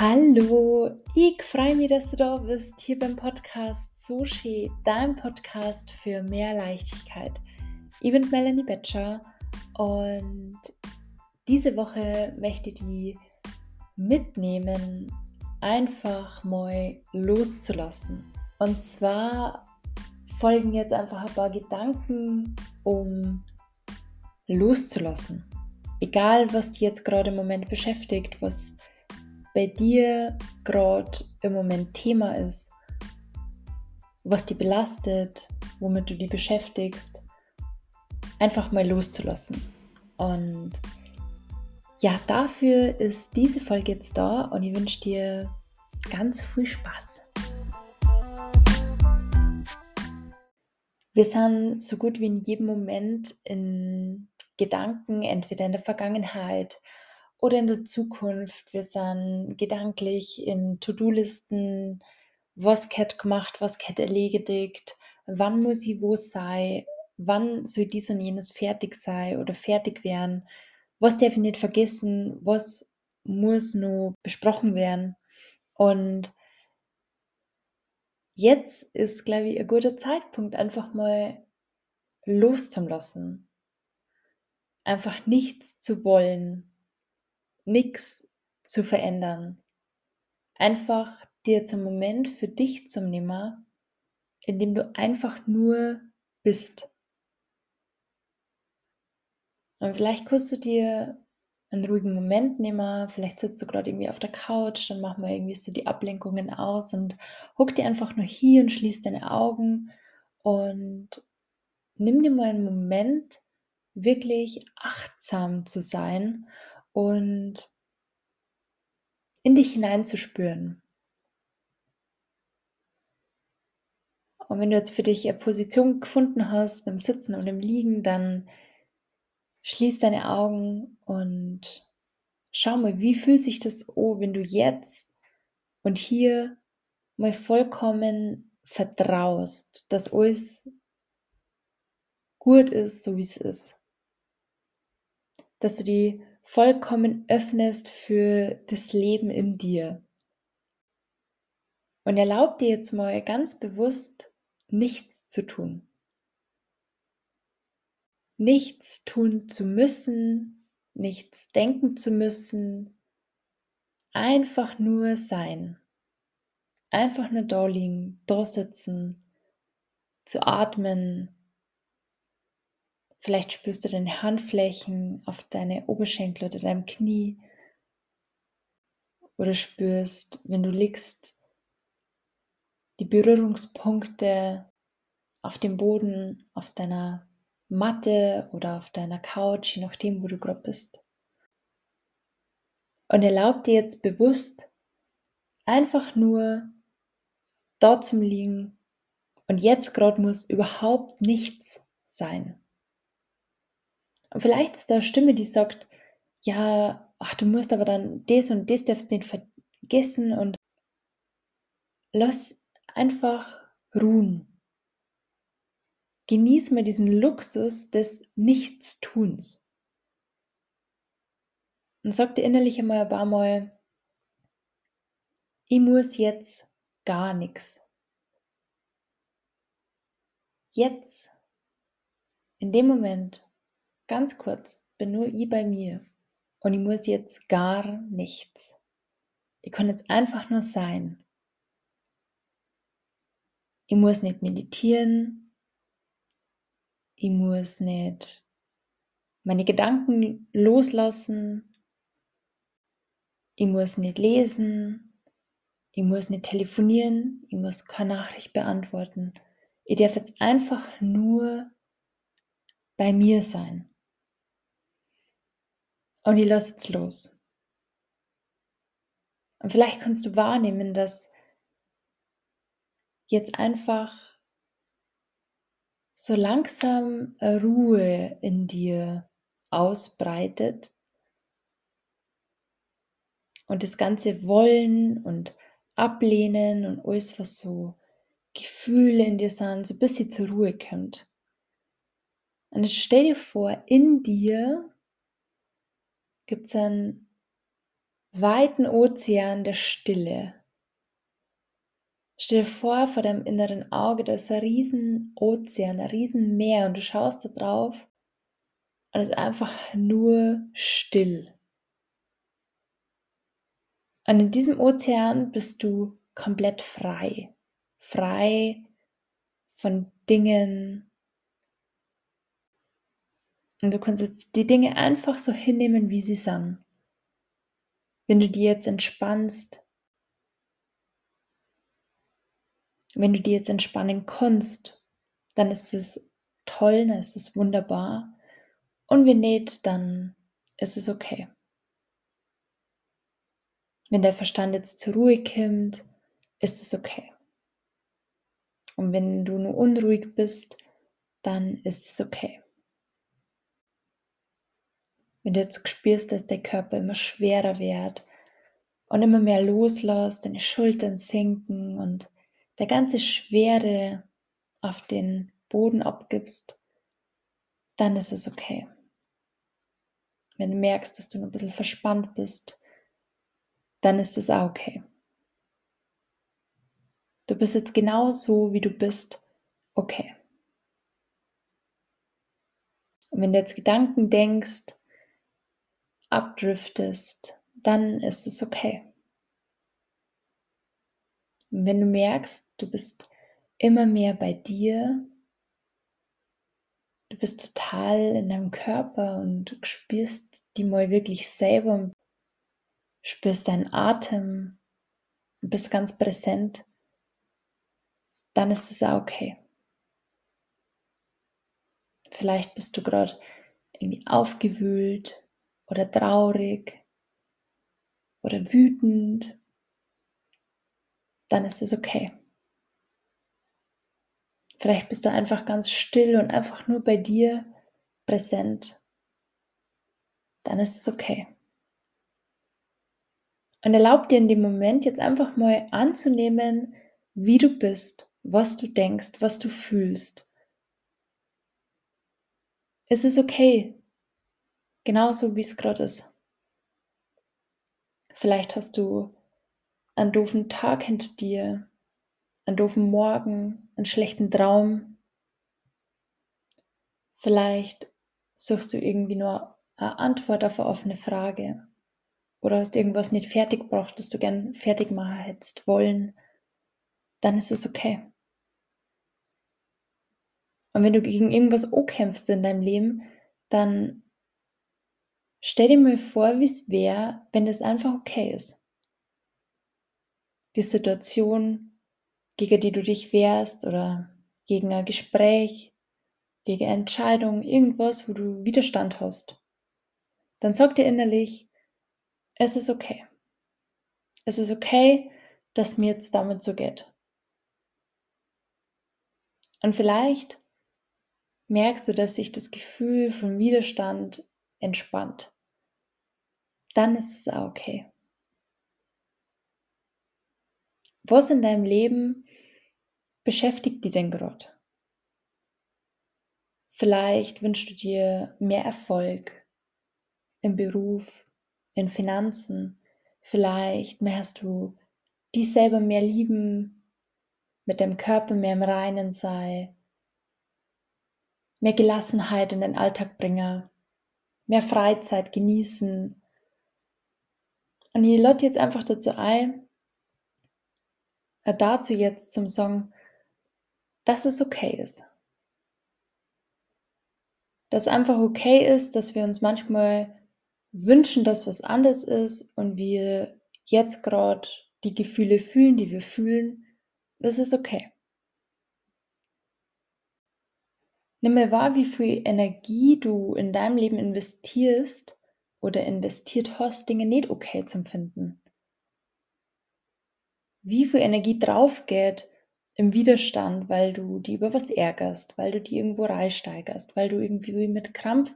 Hallo, ich freue mich, dass du da bist, hier beim Podcast Sushi, dein Podcast für mehr Leichtigkeit. Ich bin Melanie Betscher und diese Woche möchte ich die mitnehmen, einfach mal loszulassen. Und zwar folgen jetzt einfach ein paar Gedanken, um loszulassen. Egal, was dich jetzt gerade im Moment beschäftigt, was bei dir gerade im Moment Thema ist, was dich belastet, womit du dich beschäftigst, einfach mal loszulassen. Und ja, dafür ist diese Folge jetzt da und ich wünsche dir ganz viel Spaß. Wir sind so gut wie in jedem Moment in Gedanken, entweder in der Vergangenheit oder in der Zukunft. Wir sind gedanklich in To-Do-Listen, was hat gemacht, was hat erledigt, wann muss ich wo sein, wann soll dies und jenes fertig sein oder fertig werden, was darf ich nicht vergessen, was muss nur besprochen werden. Und jetzt ist, glaube ich, ein guter Zeitpunkt, einfach mal loszulassen. Einfach nichts zu wollen, nichts zu verändern. Einfach dir zum Moment für dich zum Nehmen, indem du einfach nur bist. Und vielleicht kannst du dir einen ruhigen Moment nehmen, vielleicht sitzt du gerade irgendwie auf der Couch, dann machen wir irgendwie so die Ablenkungen aus und huck dir einfach nur hier und schließ deine Augen und nimm dir mal einen Moment, wirklich achtsam zu sein und in dich hineinzuspüren. Und wenn du jetzt für dich eine Position gefunden hast, im Sitzen und im Liegen, dann schließ deine Augen und schau mal, wie fühlt sich das an, wenn du jetzt und hier mal vollkommen vertraust, dass alles gut ist, so wie es ist. Dass du die vollkommen öffnest für das Leben in dir. Und erlaub dir jetzt mal ganz bewusst nichts zu tun. Nichts tun zu müssen, nichts denken zu müssen, einfach nur sein. Einfach nur da liegen, da sitzen, zu atmen, Vielleicht spürst du deine Handflächen auf deine Oberschenkel oder deinem Knie. Oder spürst, wenn du liegst, die Berührungspunkte auf dem Boden, auf deiner Matte oder auf deiner Couch, je nachdem, wo du gerade bist. Und erlaub dir jetzt bewusst, einfach nur dort zum Liegen und jetzt gerade muss überhaupt nichts sein. Vielleicht ist da eine Stimme, die sagt, ja, ach, du musst aber dann das und das darfst nicht vergessen und lass einfach ruhen. Genieß mal diesen Luxus des Nichtstuns. Und sag dir innerlich einmal ein paar Mal, ich muss jetzt gar nichts. Jetzt, in dem Moment, Ganz kurz, bin nur ich bei mir und ich muss jetzt gar nichts. Ich kann jetzt einfach nur sein. Ich muss nicht meditieren. Ich muss nicht meine Gedanken loslassen. Ich muss nicht lesen. Ich muss nicht telefonieren. Ich muss keine Nachricht beantworten. Ich darf jetzt einfach nur bei mir sein. Und ich lasse jetzt los. Und vielleicht kannst du wahrnehmen, dass jetzt einfach so langsam Ruhe in dir ausbreitet und das ganze Wollen und Ablehnen und alles, was so Gefühle in dir sind, so ein bisschen zur Ruhe kommt. Und jetzt stell dir vor, in dir gibt es ein weiten Ozean der Stille. Stell dir vor, vor deinem inneren Auge, da ist ein riesen Ozean, ein riesen Meer und du schaust da drauf und es ist einfach nur still. Und in diesem Ozean bist du komplett frei. Frei von Dingen. Und du kannst jetzt die Dinge einfach so hinnehmen, wie sie sind. Wenn du die jetzt entspannst, wenn du dir jetzt entspannen kannst, dann ist es toll, dann ist es wunderbar. Und wenn nicht, dann ist es okay. Wenn der Verstand jetzt zur Ruhe kommt, ist es okay. Und wenn du nur unruhig bist, dann ist es okay. Wenn du jetzt spürst, dass der Körper immer schwerer wird und immer mehr loslässt, deine Schultern sinken und der ganze Schwere auf den Boden abgibst, dann ist es okay. Wenn du merkst, dass du ein bisschen verspannt bist, dann ist es auch okay. Du bist jetzt genau so, wie du bist, okay. Und wenn du jetzt Gedanken denkst, abdriftest, dann ist es okay. Und wenn du merkst, du bist immer mehr bei dir, du bist total in deinem Körper und spürst die mal wirklich selber spürst deinen Atem bist ganz präsent, dann ist es auch okay. Vielleicht bist du gerade irgendwie aufgewühlt oder traurig oder wütend dann ist es okay. Vielleicht bist du einfach ganz still und einfach nur bei dir präsent. Dann ist es okay. Und erlaub dir in dem Moment jetzt einfach mal anzunehmen, wie du bist, was du denkst, was du fühlst. Es ist okay, genauso wie es gerade ist. Vielleicht hast du einen doofen Tag hinter dir, einen doofen Morgen, einen schlechten Traum. Vielleicht suchst du irgendwie nur eine Antwort auf eine offene Frage oder hast irgendwas nicht fertig gebracht, das du gern fertig machen hättest wollen, dann ist es okay. Und wenn du gegen irgendwas O kämpfst in deinem Leben, dann stell dir mal vor, wie es wäre, wenn das einfach okay ist die Situation, gegen die du dich wehrst oder gegen ein Gespräch, gegen eine Entscheidung, irgendwas, wo du Widerstand hast, dann sag dir innerlich, es ist okay. Es ist okay, dass mir jetzt damit so geht. Und vielleicht merkst du, dass sich das Gefühl von Widerstand entspannt. Dann ist es auch okay. Was in deinem Leben beschäftigt dich denn gerade? Vielleicht wünschst du dir mehr Erfolg im Beruf, in Finanzen. Vielleicht möchtest du dich selber mehr lieben, mit deinem Körper mehr im Reinen sei, mehr Gelassenheit in den Alltag bringen, mehr Freizeit genießen. Und ich lade jetzt einfach dazu ein, äh, dazu jetzt zum Song, dass es okay ist. Dass einfach okay ist, dass wir uns manchmal wünschen, dass was anders ist und wir jetzt gerade die Gefühle fühlen, die wir fühlen. Das ist okay. Nimm mir wahr, wie viel Energie du in deinem Leben investierst oder investiert hast, Dinge nicht okay zu finden wie viel Energie drauf geht im Widerstand, weil du die über was ärgerst, weil du die irgendwo reinsteigerst, weil du irgendwie mit Krampf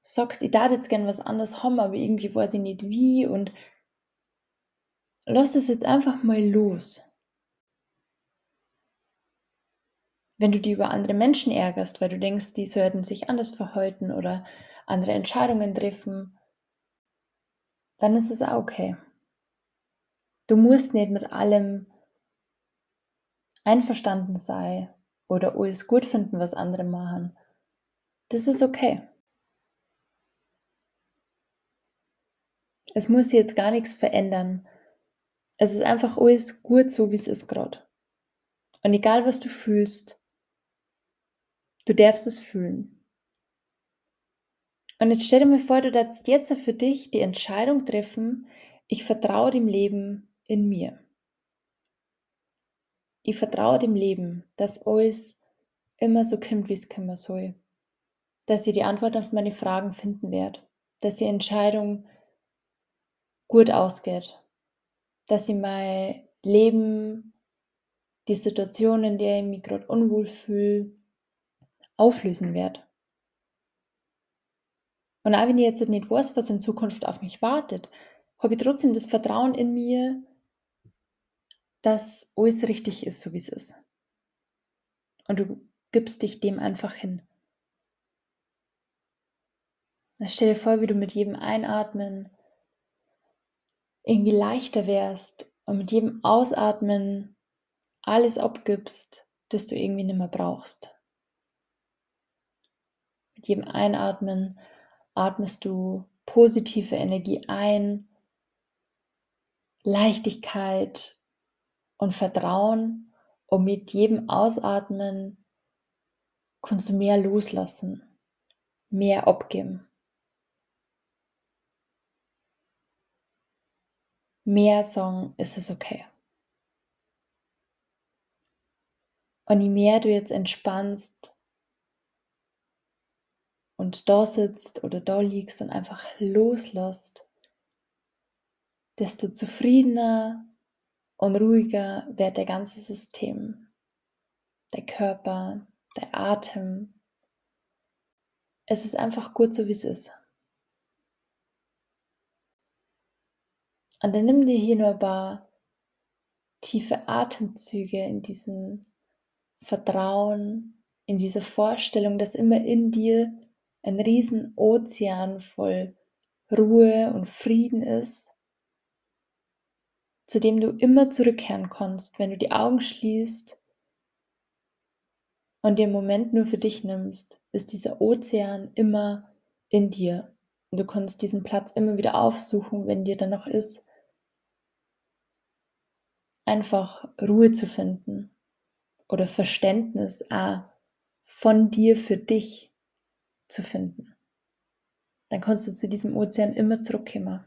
sagst, ich darf jetzt gern was anderes haben, aber irgendwie weiß ich nicht wie und lass es jetzt einfach mal los. Wenn du die über andere Menschen ärgerst, weil du denkst, die sollten sich anders verhalten oder andere Entscheidungen treffen, dann ist es auch okay. Du musst nicht mit allem einverstanden sein oder alles gut finden, was andere machen. Das ist okay. Es muss jetzt gar nichts verändern. Es ist einfach alles gut so, wie es ist gerade. Und egal, was du fühlst, du darfst es fühlen. Und jetzt stell dir mal vor, du darfst jetzt für dich die Entscheidung treffen, ich vertraue dem Leben in mir. Ich vertraue dem Leben, dass alles immer so kommt, wie es kommen soll. Dass ich die Antwort auf meine Fragen finden werde. Dass die Entscheidung gut ausgeht. Dass ich mein Leben, die Situation, in der ich mich gerade unwohl fühle, auflösen werde. Und auch wenn ich jetzt nicht weiß, was in Zukunft auf mich wartet, habe ich trotzdem das Vertrauen in mir, dass alles richtig ist, so wie es ist. Und du gibst dich dem einfach hin. Dann stell dir vor, wie du mit jedem Einatmen irgendwie leichter wärst und mit jedem Ausatmen alles abgibst, das du irgendwie nicht mehr brauchst. Mit jedem Einatmen atmest du positive Energie ein, Leichtigkeit und Vertrauen und mit jedem Ausatmen kannst du mehr loslassen, mehr abgeben. Mehr sagen, ist es okay. Und je mehr du jetzt entspannst und da sitzt oder da liegst und einfach loslässt, desto zufriedener und ruhiger wird der ganze System, der Körper, der Atem. Es ist einfach gut so, wie es ist. Und dann nimm dir hier nur ein paar tiefe Atemzüge in diesem Vertrauen, in dieser Vorstellung, dass immer in dir ein riesen Ozean voll Ruhe und Frieden ist, zu dem du immer zurückkehren kannst, wenn du die Augen schließt und den Moment nur für dich nimmst, ist dieser Ozean immer in dir. Du kannst diesen Platz immer wieder aufsuchen, wenn dir dann noch ist, einfach Ruhe zu finden oder Verständnis ah, von dir für dich zu finden. Dann kannst du zu diesem Ozean immer zurückkommen.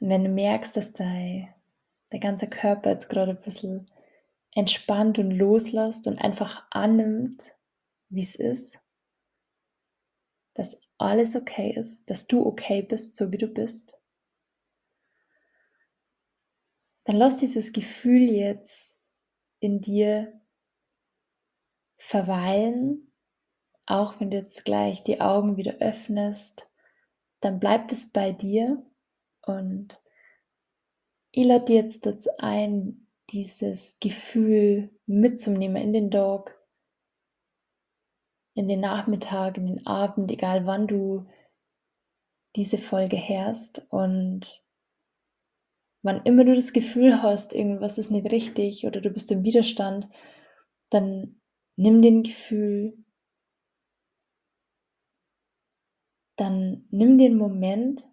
Und wenn du merkst, dass dein, der ganze Körper jetzt gerade ein bisschen entspannt und loslässt und einfach annimmt, wie es ist, dass alles okay ist, dass du okay bist, so wie du bist, dann lass dieses Gefühl jetzt in dir verweilen, auch wenn du jetzt gleich die Augen wieder öffnest, dann bleibt es bei dir. Und ich lade dir jetzt dazu ein, dieses Gefühl mitzunehmen in den Dog, in den Nachmittag, in den Abend, egal wann du diese Folge hörst. Und wann immer du das Gefühl hast, irgendwas ist nicht richtig oder du bist im Widerstand, dann nimm den Gefühl, dann nimm den Moment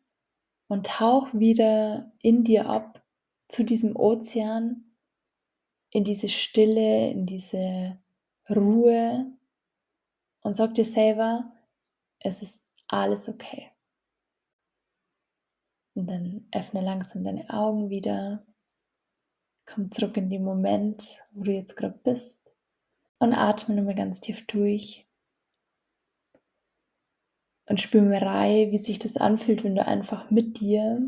und tauch wieder in dir ab zu diesem Ozean, in diese Stille, in diese Ruhe und sag dir selber, es ist alles okay. Und dann öffne langsam deine Augen wieder, komm zurück in den Moment, wo du jetzt gerade bist und atme nochmal ganz tief durch und spür mir rein, wie sich das anfühlt, wenn du einfach mit dir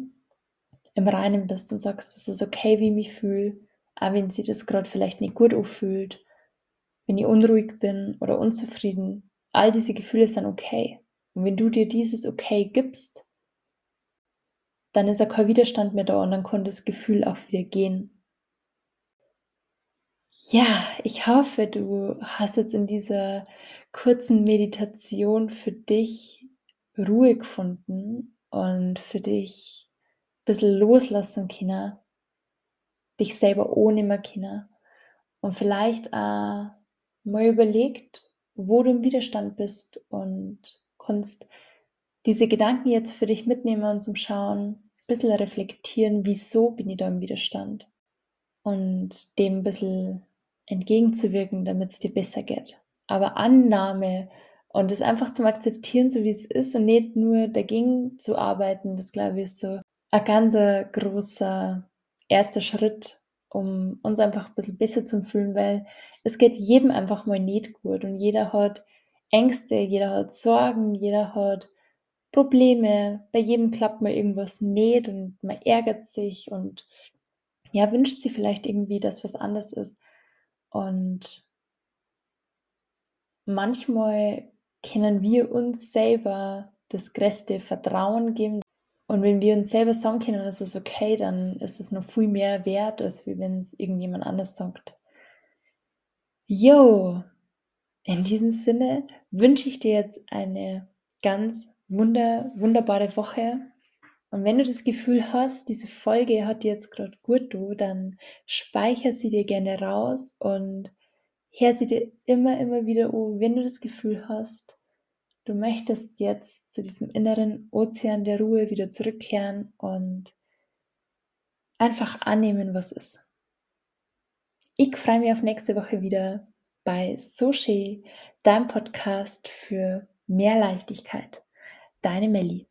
im Reinen bist und sagst, es ist okay, wie ich mich fühle, auch wenn sie das gerade vielleicht nicht gut anfühlt, wenn ich unruhig bin oder unzufrieden. All diese Gefühle sind okay. Und wenn du dir dieses Okay gibst, dann ist auch kein Widerstand mehr da und dann kann das Gefühl auch wieder gehen. Ja, ich hoffe, du hast jetzt in dieser kurzen Meditation für dich Ruhe gefunden und für dich ein bisschen loslassen können, dich selber ohne mehr können und vielleicht auch mal überlegt, wo du im Widerstand bist und kannst diese Gedanken jetzt für dich mitnehmen und zum Schauen, ein bisschen reflektieren, wieso bin ich da im Widerstand und dem ein bisschen entgegenzuwirken, damit es dir besser geht. Aber Annahme und es einfach zum Akzeptieren, so wie es ist und nicht nur dagegen zu arbeiten, das glaube ich ist so ein ganz großer erster Schritt, um uns einfach ein bisschen besser zu fühlen, weil es geht jedem einfach mal nicht gut und jeder hat Ängste, jeder hat Sorgen, jeder hat Probleme, bei jedem klappt mal irgendwas nicht und man ärgert sich und ja, wünscht sich vielleicht irgendwie, dass was anders ist. Und manchmal können wir uns selber das größte Vertrauen geben. Und wenn wir uns selber sagen können, das ist okay, dann ist es noch viel mehr wert, als wenn es irgendjemand anders sagt. Jo, in diesem Sinne wünsche ich dir jetzt eine ganz wunder, wunderbare Woche. Und wenn du das Gefühl hast, diese Folge hat dir jetzt gerade gut du, dann speicher sie dir gerne raus und hör sie dir immer, immer wieder an, wenn du das Gefühl hast, du möchtest jetzt zu diesem inneren Ozean der Ruhe wieder zurückkehren und einfach annehmen, was ist. Ich freue mich auf nächste Woche wieder bei Soche, deinem Podcast für mehr Leichtigkeit. Deine Melli.